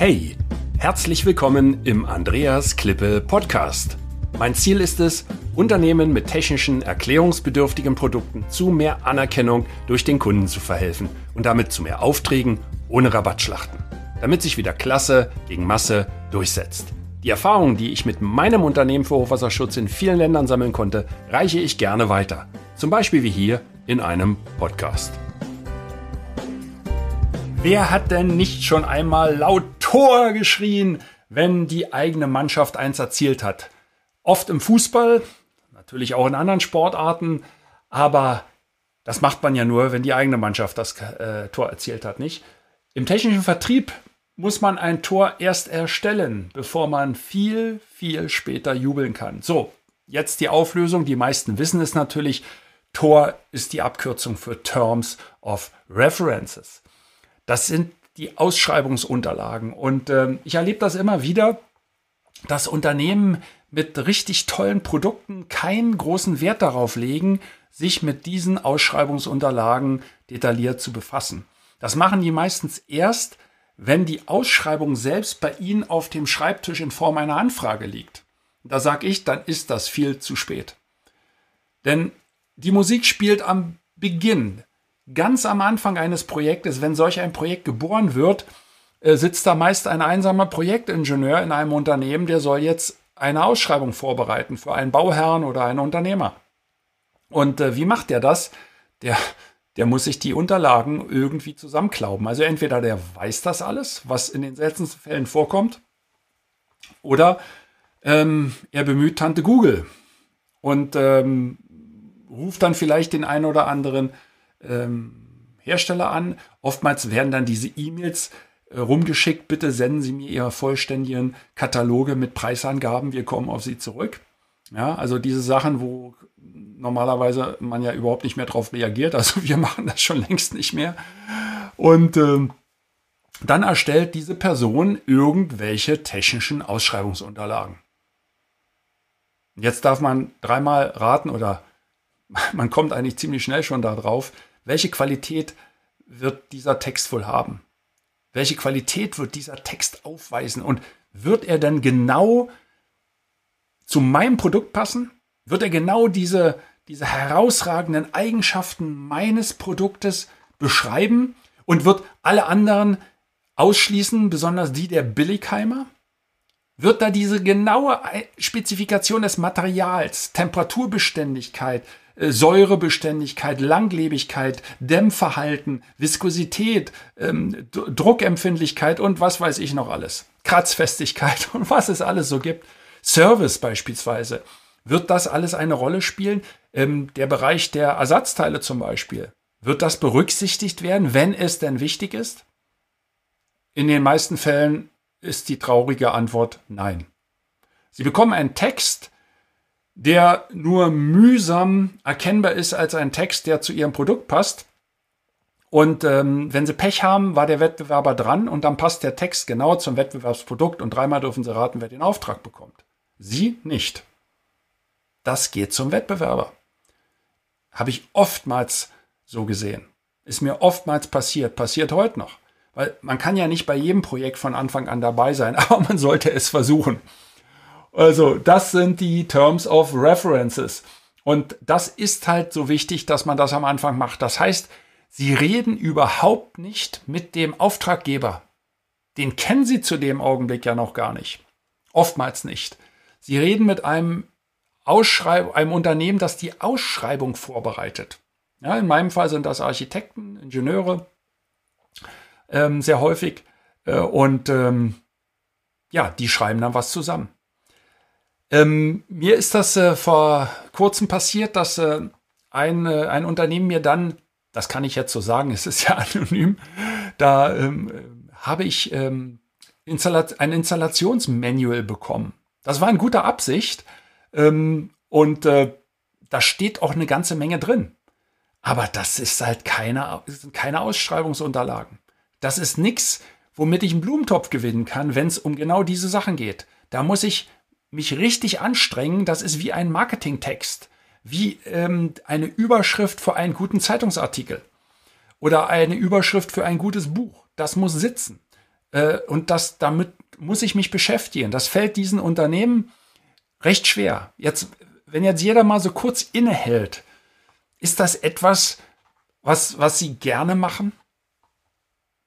Hey, herzlich willkommen im Andreas Klippe Podcast. Mein Ziel ist es, Unternehmen mit technischen, erklärungsbedürftigen Produkten zu mehr Anerkennung durch den Kunden zu verhelfen und damit zu mehr Aufträgen ohne Rabattschlachten, damit sich wieder Klasse gegen Masse durchsetzt. Die Erfahrungen, die ich mit meinem Unternehmen für Hochwasserschutz in vielen Ländern sammeln konnte, reiche ich gerne weiter. Zum Beispiel wie hier in einem Podcast. Wer hat denn nicht schon einmal laut Tor geschrien, wenn die eigene Mannschaft eins erzielt hat? Oft im Fußball, natürlich auch in anderen Sportarten, aber das macht man ja nur, wenn die eigene Mannschaft das äh, Tor erzielt hat, nicht? Im technischen Vertrieb muss man ein Tor erst erstellen, bevor man viel, viel später jubeln kann. So, jetzt die Auflösung. Die meisten wissen es natürlich. Tor ist die Abkürzung für Terms of References. Das sind die Ausschreibungsunterlagen. Und äh, ich erlebe das immer wieder, dass Unternehmen mit richtig tollen Produkten keinen großen Wert darauf legen, sich mit diesen Ausschreibungsunterlagen detailliert zu befassen. Das machen die meistens erst, wenn die Ausschreibung selbst bei Ihnen auf dem Schreibtisch in Form einer Anfrage liegt. Da sage ich, dann ist das viel zu spät. Denn die Musik spielt am Beginn ganz am Anfang eines Projektes, wenn solch ein Projekt geboren wird, äh, sitzt da meist ein einsamer Projektingenieur in einem Unternehmen, der soll jetzt eine Ausschreibung vorbereiten für einen Bauherrn oder einen Unternehmer. Und äh, wie macht der das? Der, der muss sich die Unterlagen irgendwie zusammenklauben. Also entweder der weiß das alles, was in den seltensten Fällen vorkommt, oder ähm, er bemüht Tante Google und ähm, ruft dann vielleicht den einen oder anderen ähm, Hersteller an. Oftmals werden dann diese E-Mails äh, rumgeschickt, bitte senden Sie mir Ihre vollständigen Kataloge mit Preisangaben, wir kommen auf Sie zurück. Ja, also diese Sachen, wo normalerweise man ja überhaupt nicht mehr drauf reagiert, also wir machen das schon längst nicht mehr. Und ähm, dann erstellt diese Person irgendwelche technischen Ausschreibungsunterlagen. Jetzt darf man dreimal raten oder man kommt eigentlich ziemlich schnell schon darauf, welche Qualität wird dieser Text wohl haben? Welche Qualität wird dieser Text aufweisen? Und wird er dann genau zu meinem Produkt passen? Wird er genau diese, diese herausragenden Eigenschaften meines Produktes beschreiben und wird alle anderen ausschließen, besonders die der Billigheimer? Wird da diese genaue Spezifikation des Materials, Temperaturbeständigkeit, Säurebeständigkeit, Langlebigkeit, Dämmverhalten, Viskosität, ähm, Druckempfindlichkeit und was weiß ich noch alles. Kratzfestigkeit und was es alles so gibt. Service beispielsweise. Wird das alles eine Rolle spielen? Ähm, der Bereich der Ersatzteile zum Beispiel. Wird das berücksichtigt werden, wenn es denn wichtig ist? In den meisten Fällen ist die traurige Antwort nein. Sie bekommen einen Text, der nur mühsam erkennbar ist als ein Text, der zu ihrem Produkt passt. Und ähm, wenn sie Pech haben, war der Wettbewerber dran und dann passt der Text genau zum Wettbewerbsprodukt und dreimal dürfen sie raten, wer den Auftrag bekommt. Sie nicht. Das geht zum Wettbewerber. Habe ich oftmals so gesehen. Ist mir oftmals passiert, passiert heute noch. Weil man kann ja nicht bei jedem Projekt von Anfang an dabei sein, aber man sollte es versuchen. Also, das sind die Terms of References. Und das ist halt so wichtig, dass man das am Anfang macht. Das heißt, Sie reden überhaupt nicht mit dem Auftraggeber. Den kennen Sie zu dem Augenblick ja noch gar nicht. Oftmals nicht. Sie reden mit einem, Ausschreib einem Unternehmen, das die Ausschreibung vorbereitet. Ja, in meinem Fall sind das Architekten, Ingenieure, ähm, sehr häufig. Äh, und ähm, ja, die schreiben dann was zusammen. Ähm, mir ist das äh, vor kurzem passiert, dass äh, ein, äh, ein Unternehmen mir dann, das kann ich jetzt so sagen, es ist ja anonym, da ähm, habe ich ähm, Installat ein Installationsmanual bekommen. Das war in guter Absicht ähm, und äh, da steht auch eine ganze Menge drin. Aber das ist halt keine, sind keine Ausschreibungsunterlagen. Das ist nichts, womit ich einen Blumentopf gewinnen kann, wenn es um genau diese Sachen geht. Da muss ich mich richtig anstrengen, das ist wie ein Marketingtext, wie ähm, eine Überschrift für einen guten Zeitungsartikel oder eine Überschrift für ein gutes Buch. Das muss sitzen. Äh, und das, damit muss ich mich beschäftigen. Das fällt diesen Unternehmen recht schwer. Jetzt, wenn jetzt jeder mal so kurz innehält, ist das etwas, was, was Sie gerne machen?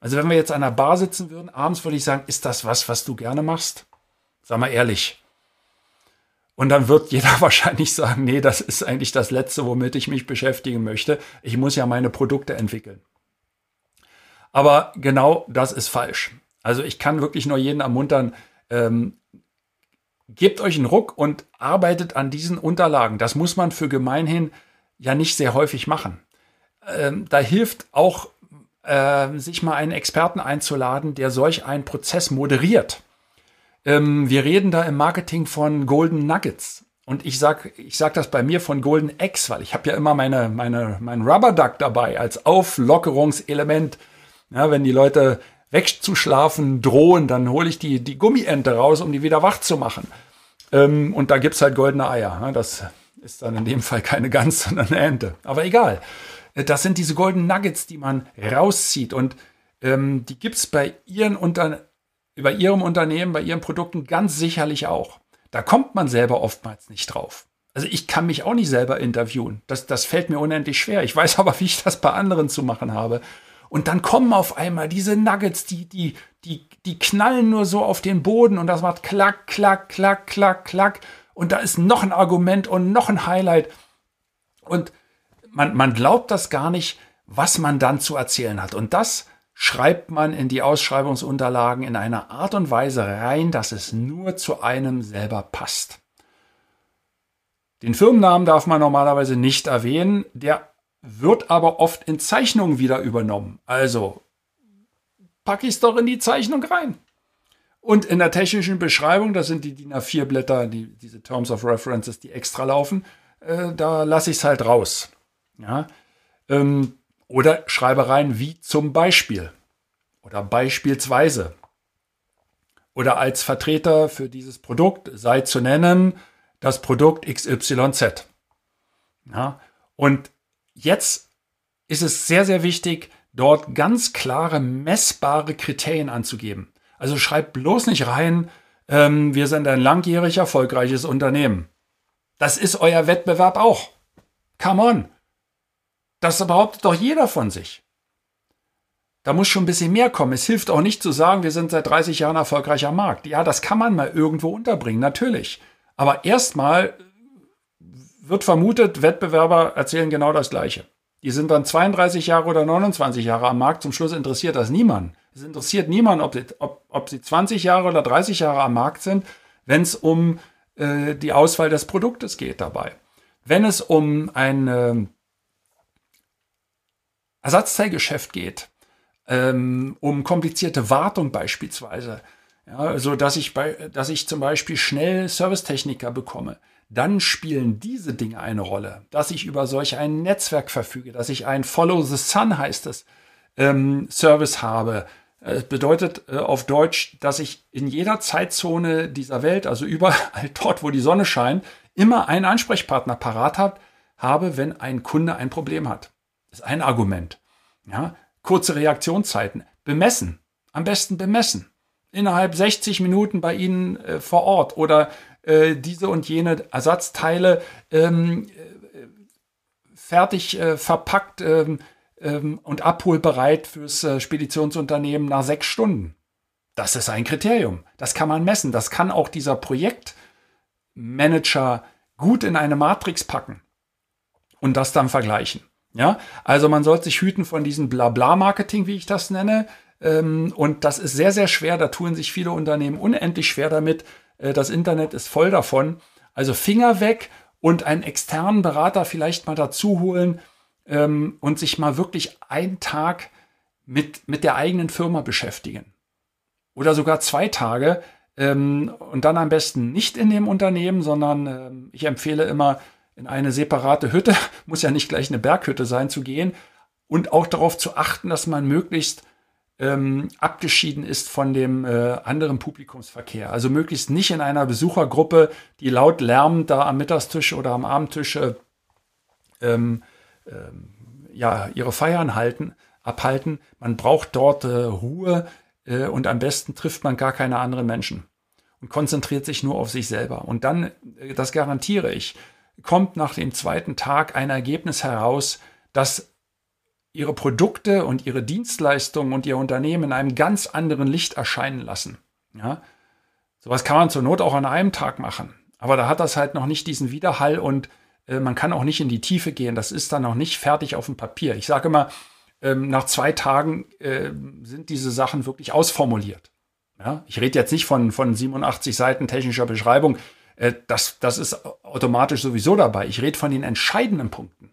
Also wenn wir jetzt an der Bar sitzen würden, abends würde ich sagen, ist das was, was du gerne machst? Sag mal ehrlich. Und dann wird jeder wahrscheinlich sagen, nee, das ist eigentlich das Letzte, womit ich mich beschäftigen möchte. Ich muss ja meine Produkte entwickeln. Aber genau das ist falsch. Also ich kann wirklich nur jeden ermuntern, ähm, gebt euch einen Ruck und arbeitet an diesen Unterlagen. Das muss man für gemeinhin ja nicht sehr häufig machen. Ähm, da hilft auch, äh, sich mal einen Experten einzuladen, der solch einen Prozess moderiert. Ähm, wir reden da im Marketing von Golden Nuggets. Und ich sag, ich sag das bei mir von Golden Eggs, weil ich habe ja immer meine, meine, mein Rubber Duck dabei als Auflockerungselement. Ja, wenn die Leute wegzuschlafen drohen, dann hole ich die, die Gummiente raus, um die wieder wach zu machen. Ähm, und da gibt's halt goldene Eier. Das ist dann in dem Fall keine Gans, sondern eine Ente. Aber egal. Äh, das sind diese Golden Nuggets, die man rauszieht. Und ähm, die gibt's bei ihren Unter bei ihrem Unternehmen, bei ihren Produkten ganz sicherlich auch. Da kommt man selber oftmals nicht drauf. Also ich kann mich auch nicht selber interviewen. Das, das fällt mir unendlich schwer. Ich weiß aber, wie ich das bei anderen zu machen habe. Und dann kommen auf einmal diese Nuggets, die, die, die, die knallen nur so auf den Boden und das macht klack, klack, klack, klack, klack. Und da ist noch ein Argument und noch ein Highlight. Und man, man glaubt das gar nicht, was man dann zu erzählen hat. Und das schreibt man in die Ausschreibungsunterlagen in einer Art und Weise rein, dass es nur zu einem selber passt. Den Firmennamen darf man normalerweise nicht erwähnen. Der wird aber oft in Zeichnungen wieder übernommen. Also packe ich es doch in die Zeichnung rein. Und in der technischen Beschreibung, das sind die DIN A4 Blätter, die, diese Terms of References, die extra laufen, äh, da lasse ich es halt raus. Ja? Ähm, oder schreibe rein wie zum Beispiel oder beispielsweise. Oder als Vertreter für dieses Produkt sei zu nennen das Produkt XYZ. Ja? Und Jetzt ist es sehr, sehr wichtig, dort ganz klare, messbare Kriterien anzugeben. Also schreibt bloß nicht rein, ähm, wir sind ein langjährig erfolgreiches Unternehmen. Das ist euer Wettbewerb auch. Come on. Das behauptet doch jeder von sich. Da muss schon ein bisschen mehr kommen. Es hilft auch nicht zu sagen, wir sind seit 30 Jahren erfolgreicher Markt. Ja, das kann man mal irgendwo unterbringen, natürlich. Aber erstmal wird vermutet, Wettbewerber erzählen genau das Gleiche. Die sind dann 32 Jahre oder 29 Jahre am Markt. Zum Schluss interessiert das niemand. Es interessiert niemand, ob sie, ob, ob sie 20 Jahre oder 30 Jahre am Markt sind, wenn es um äh, die Auswahl des Produktes geht dabei. Wenn es um ein äh, Ersatzteilgeschäft geht, ähm, um komplizierte Wartung beispielsweise, ja, also dass ich, bei, dass ich zum Beispiel schnell Servicetechniker bekomme, dann spielen diese Dinge eine Rolle, dass ich über solch ein Netzwerk verfüge, dass ich ein Follow the Sun heißt es, ähm, Service habe. Es bedeutet äh, auf Deutsch, dass ich in jeder Zeitzone dieser Welt, also überall dort, wo die Sonne scheint, immer einen Ansprechpartner parat hab, habe, wenn ein Kunde ein Problem hat. Ist ein Argument. Ja? Kurze Reaktionszeiten. Bemessen. Am besten bemessen. Innerhalb 60 Minuten bei Ihnen äh, vor Ort oder äh, diese und jene Ersatzteile ähm, äh, fertig äh, verpackt ähm, ähm, und abholbereit fürs äh, Speditionsunternehmen nach sechs Stunden. Das ist ein Kriterium. Das kann man messen. Das kann auch dieser Projektmanager gut in eine Matrix packen und das dann vergleichen. Ja, also man sollte sich hüten von diesem Blabla-Marketing, wie ich das nenne. Ähm, und das ist sehr, sehr schwer. Da tun sich viele Unternehmen unendlich schwer damit, äh, das Internet ist voll davon. Also Finger weg und einen externen Berater vielleicht mal dazu holen ähm, und sich mal wirklich einen Tag mit, mit der eigenen Firma beschäftigen. Oder sogar zwei Tage. Ähm, und dann am besten nicht in dem Unternehmen, sondern ich empfehle immer in eine separate Hütte, muss ja nicht gleich eine Berghütte sein, zu gehen und auch darauf zu achten, dass man möglichst ähm, abgeschieden ist von dem äh, anderen Publikumsverkehr. Also möglichst nicht in einer Besuchergruppe, die laut lärmend da am Mittagstisch oder am Abendtisch äh, ähm, ähm, ja, ihre Feiern halten, abhalten. Man braucht dort äh, Ruhe. äh, und am besten trifft man gar keine anderen Menschen und konzentriert sich nur auf sich selber. Und dann, äh, das garantiere ich, kommt nach dem zweiten Tag ein Ergebnis heraus, das ihre Produkte und ihre Dienstleistungen und ihr Unternehmen in einem ganz anderen Licht erscheinen lassen. Ja? Sowas kann man zur Not auch an einem Tag machen. Aber da hat das halt noch nicht diesen Widerhall und äh, man kann auch nicht in die Tiefe gehen. Das ist dann noch nicht fertig auf dem Papier. Ich sage immer, ähm, nach zwei Tagen äh, sind diese Sachen wirklich ausformuliert. Ja? Ich rede jetzt nicht von, von 87 Seiten technischer Beschreibung. Äh, das, das ist automatisch sowieso dabei. Ich rede von den entscheidenden Punkten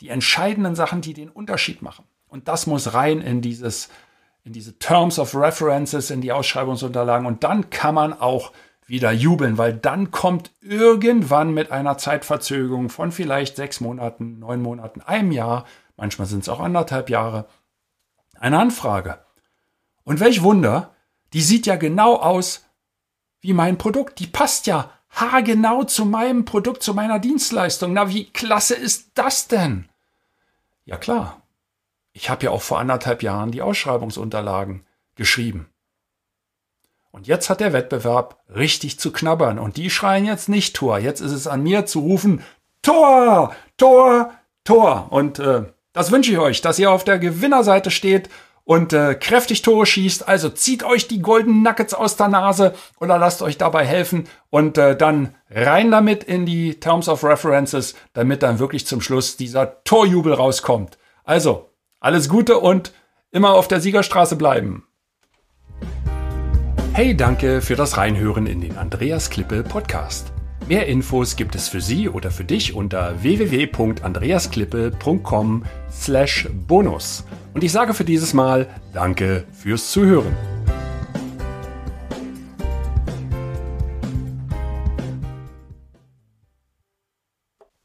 die entscheidenden Sachen, die den Unterschied machen. Und das muss rein in dieses, in diese Terms of References, in die Ausschreibungsunterlagen. Und dann kann man auch wieder jubeln, weil dann kommt irgendwann mit einer Zeitverzögerung von vielleicht sechs Monaten, neun Monaten, einem Jahr, manchmal sind es auch anderthalb Jahre, eine Anfrage. Und welch Wunder, die sieht ja genau aus wie mein Produkt. Die passt ja haargenau zu meinem Produkt, zu meiner Dienstleistung. Na, wie klasse ist das denn? Ja klar, ich habe ja auch vor anderthalb Jahren die Ausschreibungsunterlagen geschrieben. Und jetzt hat der Wettbewerb richtig zu knabbern und die schreien jetzt nicht Tor. Jetzt ist es an mir zu rufen Tor, Tor, Tor. Und äh, das wünsche ich euch, dass ihr auf der Gewinnerseite steht und äh, kräftig Tore schießt. Also zieht euch die Golden Nuggets aus der Nase oder lasst euch dabei helfen und äh, dann rein damit in die Terms of References, damit dann wirklich zum Schluss dieser Torjubel rauskommt. Also, alles Gute und immer auf der Siegerstraße bleiben. Hey, danke für das Reinhören in den Andreas Klippe Podcast. Mehr Infos gibt es für Sie oder für dich unter www.andreasklippe.com/bonus. Und ich sage für dieses Mal Danke fürs Zuhören.